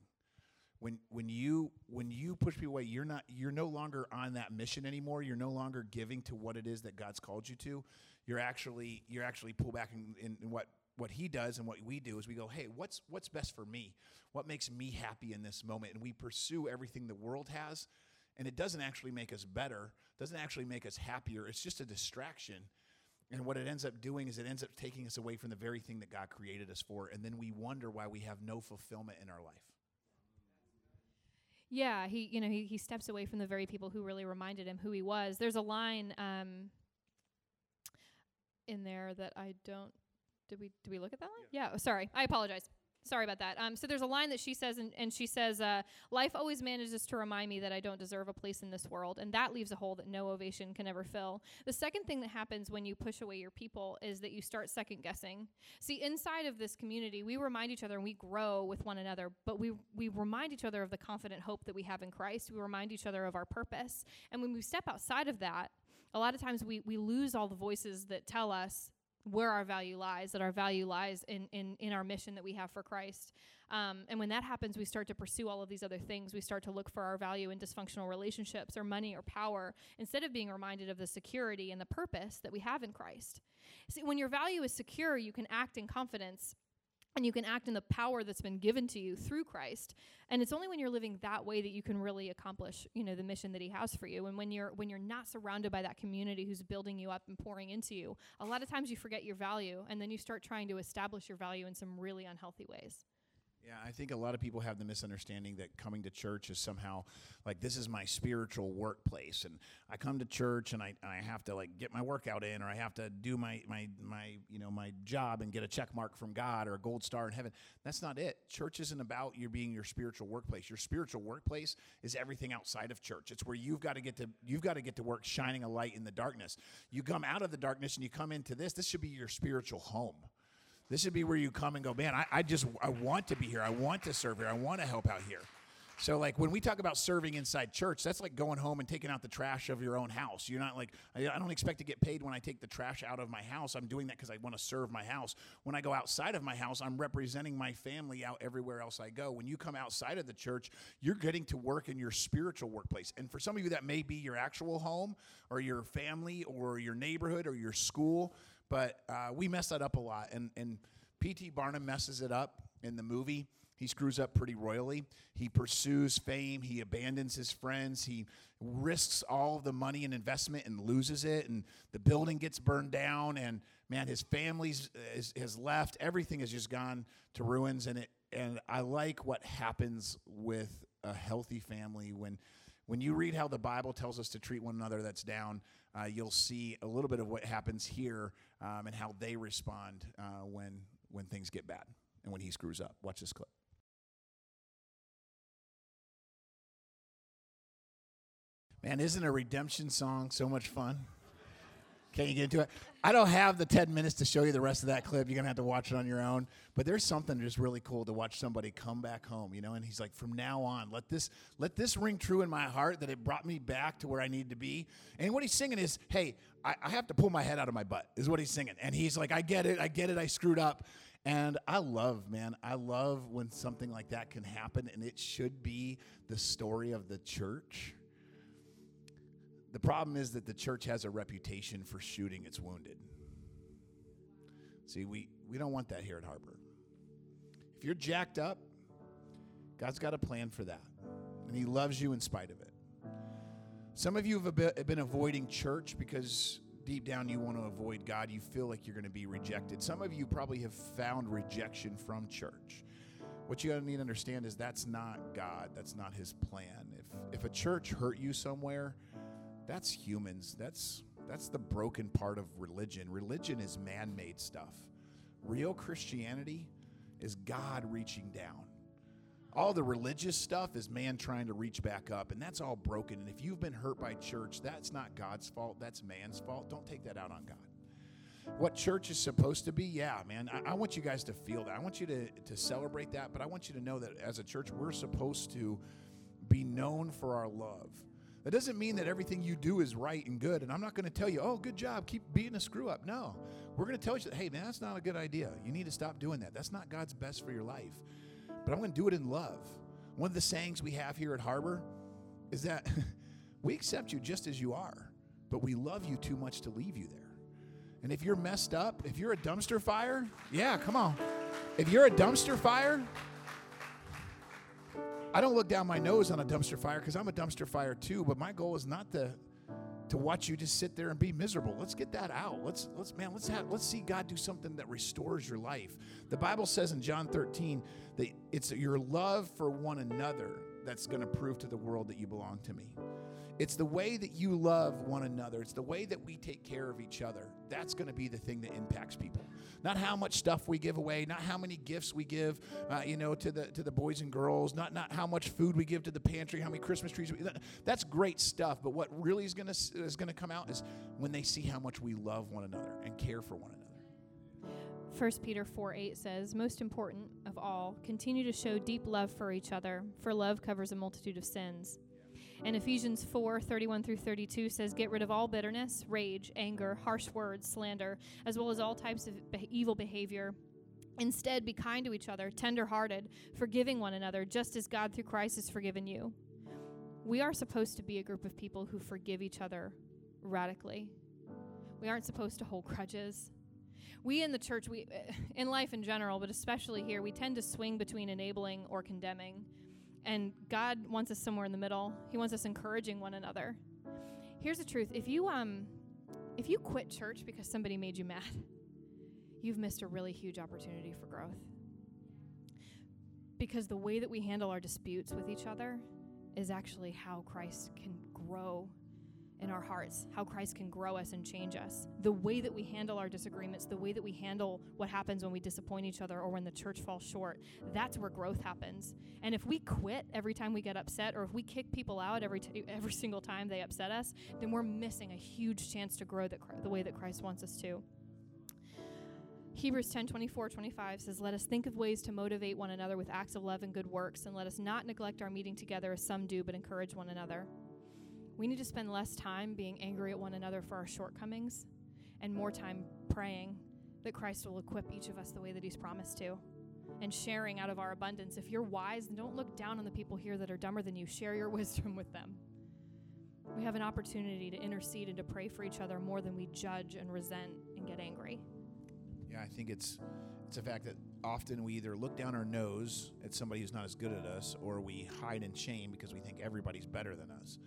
when when you when you push people away you're not you're no longer on that mission anymore. You're no longer giving to what it is that god's called you to. You're actually you're actually pull back in, in, in what what he does and what we do is we go hey what's what's best for me? What makes me happy in this moment? And we pursue everything the world has and it doesn't actually make us better doesn't actually make us happier. It's just a distraction. And what it ends up doing is it ends up taking us away from the very thing that god created us for and then we wonder why we have no fulfillment in our life yeah, he you know he he steps away from the very people who really reminded him who he was. There's a line um in there that I don't did we did we look at that line? Yeah, yeah sorry. I apologize. Sorry about that. Um, so there's a line that she says, and, and she says, uh, Life always manages to remind me that I don't deserve a place in this world, and that leaves a hole that no ovation can ever fill. The second thing that happens when you push away your people is that you start second guessing. See, inside of this community, we remind each other and we grow with one another, but we, we remind each other of the confident hope that we have in Christ. We remind each other of our purpose. And when we step outside of that, a lot of times we, we lose all the voices that tell us where our value lies, that our value lies in, in, in our mission that we have for Christ. Um, and when that happens, we start to pursue all of these other things. We start to look for our value in dysfunctional relationships or money or power instead of being reminded of the security and the purpose that we have in Christ. See, when your value is secure, you can act in confidence and you can act in the power that's been given to you through Christ. And it's only when you're living that way that you can really accomplish, you know, the mission that he has for you. And when you're when you're not surrounded by that community who's building you up and pouring into you, a lot of times you forget your value and then you start trying to establish your value in some really unhealthy ways. Yeah, I think a lot of people have the misunderstanding that coming to church is somehow like this is my spiritual workplace, and I come to church and I, I have to like get my workout in, or I have to do my my my you know my job and get a check mark from God or a gold star in heaven. That's not it. Church isn't about you being your spiritual workplace. Your spiritual workplace is everything outside of church. It's where you've got to get to you've got to get to work shining a light in the darkness. You come out of the darkness and you come into this. This should be your spiritual home. This should be where you come and go, man, I, I just, I want to be here. I want to serve here. I want to help out here. So, like, when we talk about serving inside church, that's like going home and taking out the trash of your own house. You're not like, I, I don't expect to get paid when I take the trash out of my house. I'm doing that because I want to serve my house. When I go outside of my house, I'm representing my family out everywhere else I go. When you come outside of the church, you're getting to work in your spiritual workplace. And for some of you, that may be your actual home or your family or your neighborhood or your school. But uh, we mess that up a lot. And, and P.T. Barnum messes it up in the movie. He screws up pretty royally. He pursues fame. He abandons his friends. He risks all the money and investment and loses it. And the building gets burned down. And man, his family has left. Everything has just gone to ruins. And it and I like what happens with a healthy family when when you read how the Bible tells us to treat one another that's down uh, you'll see a little bit of what happens here um, and how they respond uh, when when things get bad and when he screws up. Watch this clip. Man, isn't a redemption song so much fun? Can you get into it? I don't have the 10 minutes to show you the rest of that clip. You're going to have to watch it on your own. But there's something just really cool to watch somebody come back home, you know, and he's like, from now on, let this, let this ring true in my heart that it brought me back to where I need to be. And what he's singing is, hey, I, I have to pull my head out of my butt, is what he's singing. And he's like, I get it, I get it, I screwed up. And I love, man, I love when something like that can happen, and it should be the story of the church the problem is that the church has a reputation for shooting its wounded. See, we, we don't want that here at Harbor. If you're jacked up, God's got a plan for that. And He loves you in spite of it. Some of you have been avoiding church because deep down you want to avoid God. You feel like you're going to be rejected. Some of you probably have found rejection from church. What you need to understand is that's not God. That's not His plan. If, if a church hurt you somewhere, that's humans. That's that's the broken part of religion. Religion is man-made stuff. Real Christianity is God reaching down. All the religious stuff is man trying to reach back up, and that's all broken. And if you've been hurt by church, that's not God's fault, that's man's fault. Don't take that out on God. What church is supposed to be, yeah, man. I, I want you guys to feel that. I want you to, to celebrate that, but I want you to know that as a church, we're supposed to be known for our love. That doesn't mean that everything you do is right and good. And I'm not going to tell you, oh, good job, keep being a screw up. No, we're going to tell you, hey, man, that's not a good idea. You need to stop doing that. That's not God's best for your life. But I'm going to do it in love. One of the sayings we have here at Harbor is that we accept you just as you are, but we love you too much to leave you there. And if you're messed up, if you're a dumpster fire, yeah, come on. If you're a dumpster fire, I don't look down my nose on a dumpster fire because I'm a dumpster fire too, but my goal is not to to watch you just sit there and be miserable. Let's get that out. Let's let's man, let's have let's see God do something that restores your life. The Bible says in John 13 that it's your love for one another that's going to prove to the world that you belong to me. It's the way that you love one another. It's the way that we take care of each other. That's going to be the thing that impacts people. Not how much stuff we give away, not how many gifts we give, uh, you know, to the to the boys and girls. Not not how much food we give to the pantry, how many Christmas trees. We, that's great stuff. But what really is going to is going to come out is when they see how much we love one another and care for one another. 1 Peter 4 8 says, Most important of all, continue to show deep love for each other, for love covers a multitude of sins. And Ephesians 4 31 through 32 says, Get rid of all bitterness, rage, anger, harsh words, slander, as well as all types of be- evil behavior. Instead, be kind to each other, tender hearted, forgiving one another, just as God through Christ has forgiven you. We are supposed to be a group of people who forgive each other radically. We aren't supposed to hold grudges. We in the church, we eh, in life in general, but especially here, we tend to swing between enabling or condemning. And God wants us somewhere in the middle. He wants us encouraging one another. Here's the truth. If you um if you quit church because somebody made you mad, you've missed a really huge opportunity for growth. Because the way that we handle our disputes with each other is actually how Christ can grow in our hearts, how Christ can grow us and change us. The way that we handle our disagreements, the way that we handle what happens when we disappoint each other or when the church falls short, that's where growth happens. And if we quit every time we get upset or if we kick people out every t- every single time they upset us, then we're missing a huge chance to grow the, the way that Christ wants us to. Hebrews 10 24, 25 says, Let us think of ways to motivate one another with acts of love and good works, and let us not neglect our meeting together as some do, but encourage one another. We need to spend less time being angry at one another for our shortcomings and more time praying that Christ will equip each of us the way that He's promised to and sharing out of our abundance. If you're wise, don't look down on the people here that are dumber than you. Share your wisdom with them. We have an opportunity to intercede and to pray for each other more than we judge and resent and get angry. Yeah, I think it's it's a fact that often we either look down our nose at somebody who's not as good at us or we hide in shame because we think everybody's better than us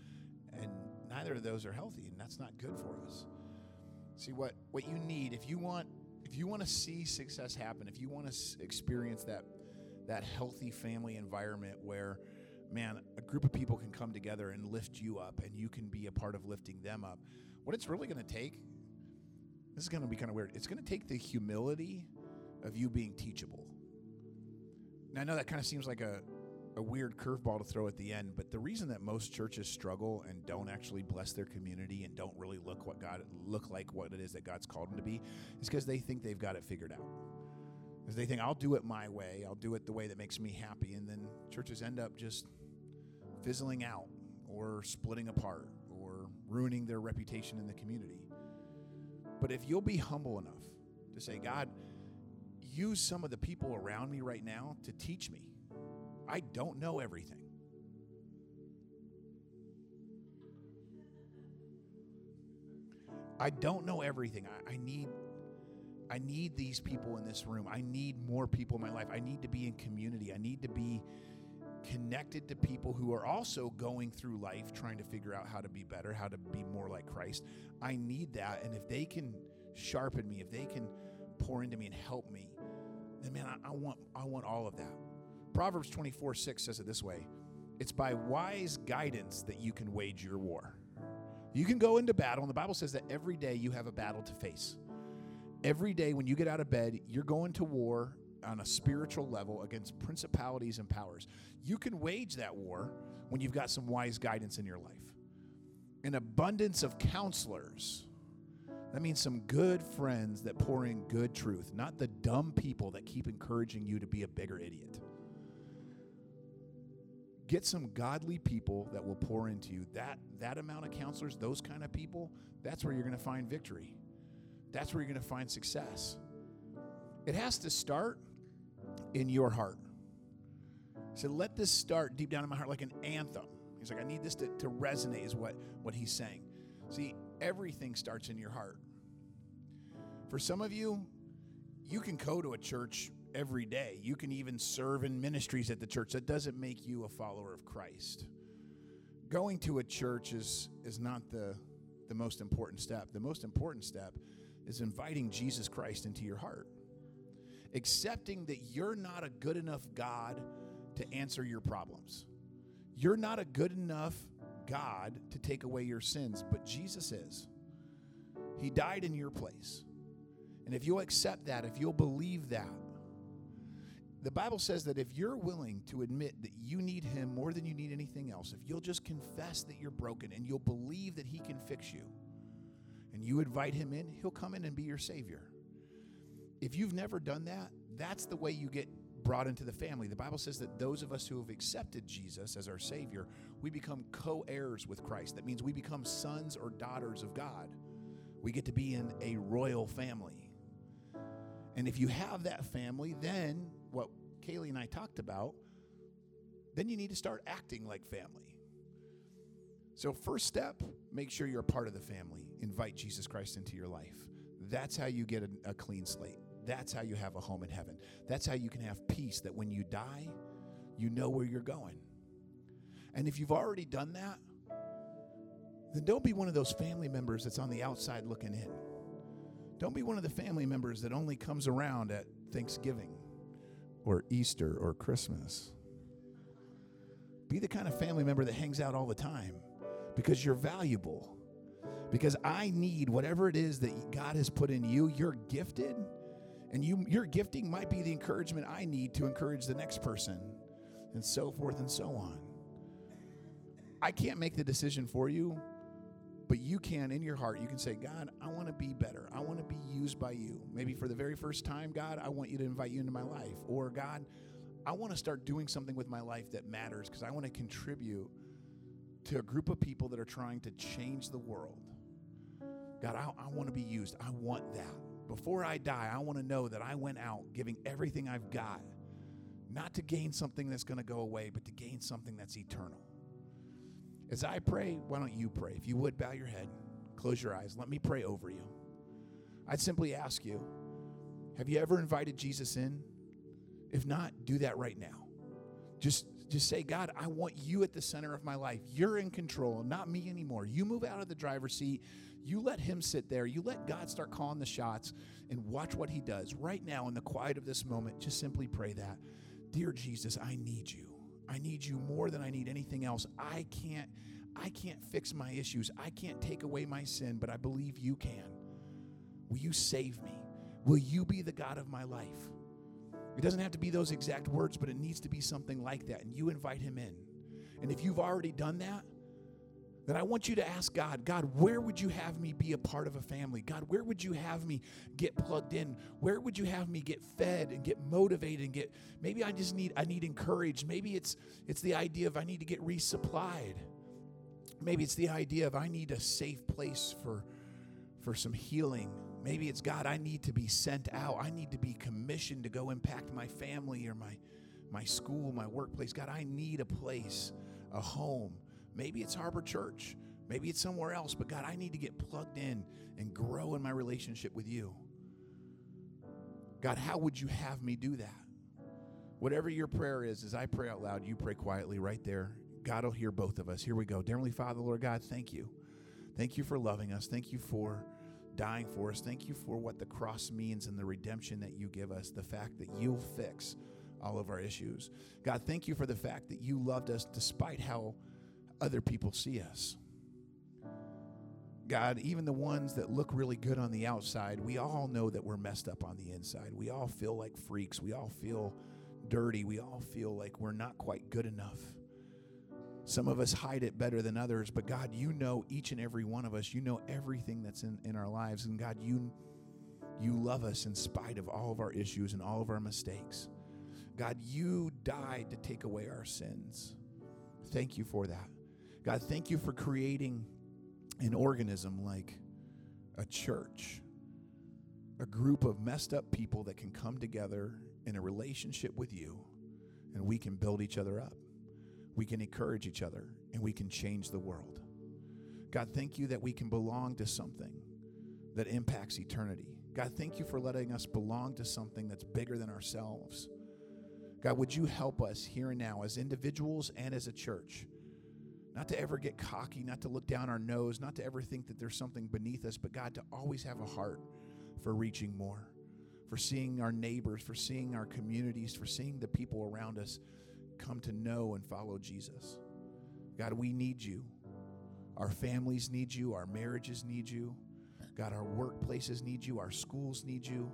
and neither of those are healthy and that's not good for us. See what what you need if you want if you want to see success happen if you want to experience that that healthy family environment where man a group of people can come together and lift you up and you can be a part of lifting them up what it's really going to take this is going to be kind of weird it's going to take the humility of you being teachable. Now i know that kind of seems like a a weird curveball to throw at the end, but the reason that most churches struggle and don't actually bless their community and don't really look what God look like what it is that God's called them to be is because they think they've got it figured out. Because they think I'll do it my way, I'll do it the way that makes me happy, and then churches end up just fizzling out or splitting apart or ruining their reputation in the community. But if you'll be humble enough to say, God, use some of the people around me right now to teach me I don't know everything. I don't know everything. I, I, need I need these people in this room. I need more people in my life. I need to be in community. I need to be connected to people who are also going through life trying to figure out how to be better, how to be more like Christ. I need that. And if they can sharpen me, if they can pour into me and help me, then man, I, I want I want all of that. Proverbs 24 6 says it this way It's by wise guidance that you can wage your war. You can go into battle, and the Bible says that every day you have a battle to face. Every day when you get out of bed, you're going to war on a spiritual level against principalities and powers. You can wage that war when you've got some wise guidance in your life. An abundance of counselors. That means some good friends that pour in good truth, not the dumb people that keep encouraging you to be a bigger idiot. Get some godly people that will pour into you. That that amount of counselors, those kind of people, that's where you're going to find victory. That's where you're going to find success. It has to start in your heart. So let this start deep down in my heart like an anthem. He's like, I need this to, to resonate, is what, what he's saying. See, everything starts in your heart. For some of you, you can go to a church every day. You can even serve in ministries at the church. That doesn't make you a follower of Christ. Going to a church is, is not the, the most important step. The most important step is inviting Jesus Christ into your heart. Accepting that you're not a good enough God to answer your problems. You're not a good enough God to take away your sins, but Jesus is. He died in your place. And if you'll accept that, if you'll believe that, the Bible says that if you're willing to admit that you need Him more than you need anything else, if you'll just confess that you're broken and you'll believe that He can fix you, and you invite Him in, He'll come in and be your Savior. If you've never done that, that's the way you get brought into the family. The Bible says that those of us who have accepted Jesus as our Savior, we become co heirs with Christ. That means we become sons or daughters of God. We get to be in a royal family. And if you have that family, then what Kaylee and I talked about, then you need to start acting like family. So, first step, make sure you're a part of the family. Invite Jesus Christ into your life. That's how you get a, a clean slate. That's how you have a home in heaven. That's how you can have peace that when you die, you know where you're going. And if you've already done that, then don't be one of those family members that's on the outside looking in. Don't be one of the family members that only comes around at Thanksgiving or Easter or Christmas. Be the kind of family member that hangs out all the time because you're valuable. Because I need whatever it is that God has put in you, you're gifted, and you, your gifting might be the encouragement I need to encourage the next person, and so forth and so on. I can't make the decision for you, but you can in your heart. You can say, God, I want to be better. I want to be used by you. Maybe for the very first time, God, I want you to invite you into my life. Or, God, I want to start doing something with my life that matters because I want to contribute to a group of people that are trying to change the world. God, I, I want to be used. I want that. Before I die, I want to know that I went out giving everything I've got, not to gain something that's going to go away, but to gain something that's eternal. As I pray, why don't you pray? If you would, bow your head, close your eyes. Let me pray over you. I'd simply ask you have you ever invited Jesus in? If not, do that right now. Just just say, God, I want you at the center of my life. You're in control, not me anymore. You move out of the driver's seat. You let him sit there. You let God start calling the shots and watch what he does. Right now, in the quiet of this moment, just simply pray that. Dear Jesus, I need you. I need you more than I need anything else. I can't I can't fix my issues. I can't take away my sin, but I believe you can. Will you save me? Will you be the God of my life? It doesn't have to be those exact words, but it needs to be something like that. And you invite him in. And if you've already done that, then I want you to ask God, God, where would you have me be a part of a family? God, where would you have me get plugged in? Where would you have me get fed and get motivated and get maybe I just need I need encouraged. Maybe it's it's the idea of I need to get resupplied. Maybe it's the idea of I need a safe place for for some healing. Maybe it's God, I need to be sent out. I need to be commissioned to go impact my family or my my school, my workplace. God, I need a place, a home Maybe it's Harbor Church. Maybe it's somewhere else, but God, I need to get plugged in and grow in my relationship with you. God, how would you have me do that? Whatever your prayer is, as I pray out loud, you pray quietly right there. God will hear both of us. Here we go. Dear Heavenly Father, Lord God, thank you. Thank you for loving us. Thank you for dying for us. Thank you for what the cross means and the redemption that you give us, the fact that you'll fix all of our issues. God, thank you for the fact that you loved us despite how other people see us. God, even the ones that look really good on the outside, we all know that we're messed up on the inside. We all feel like freaks. We all feel dirty. We all feel like we're not quite good enough. Some of us hide it better than others, but God, you know each and every one of us. You know everything that's in, in our lives. And God, you, you love us in spite of all of our issues and all of our mistakes. God, you died to take away our sins. Thank you for that. God, thank you for creating an organism like a church, a group of messed up people that can come together in a relationship with you and we can build each other up. We can encourage each other and we can change the world. God, thank you that we can belong to something that impacts eternity. God, thank you for letting us belong to something that's bigger than ourselves. God, would you help us here and now as individuals and as a church? Not to ever get cocky, not to look down our nose, not to ever think that there's something beneath us, but God, to always have a heart for reaching more, for seeing our neighbors, for seeing our communities, for seeing the people around us come to know and follow Jesus. God, we need you. Our families need you. Our marriages need you. God, our workplaces need you. Our schools need you.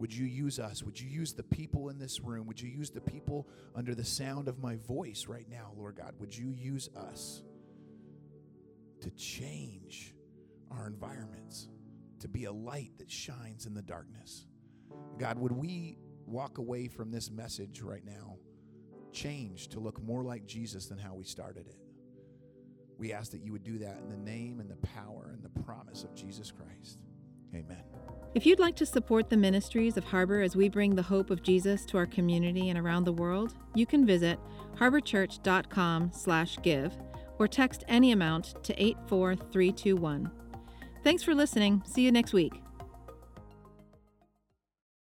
Would you use us? Would you use the people in this room? Would you use the people under the sound of my voice right now, Lord God? Would you use us to change our environments, to be a light that shines in the darkness? God, would we walk away from this message right now changed to look more like Jesus than how we started it? We ask that you would do that in the name and the power and the promise of Jesus Christ. Amen. If you'd like to support the ministries of Harbor as we bring the hope of Jesus to our community and around the world, you can visit harborchurch.com/give or text any amount to 84321. Thanks for listening. See you next week.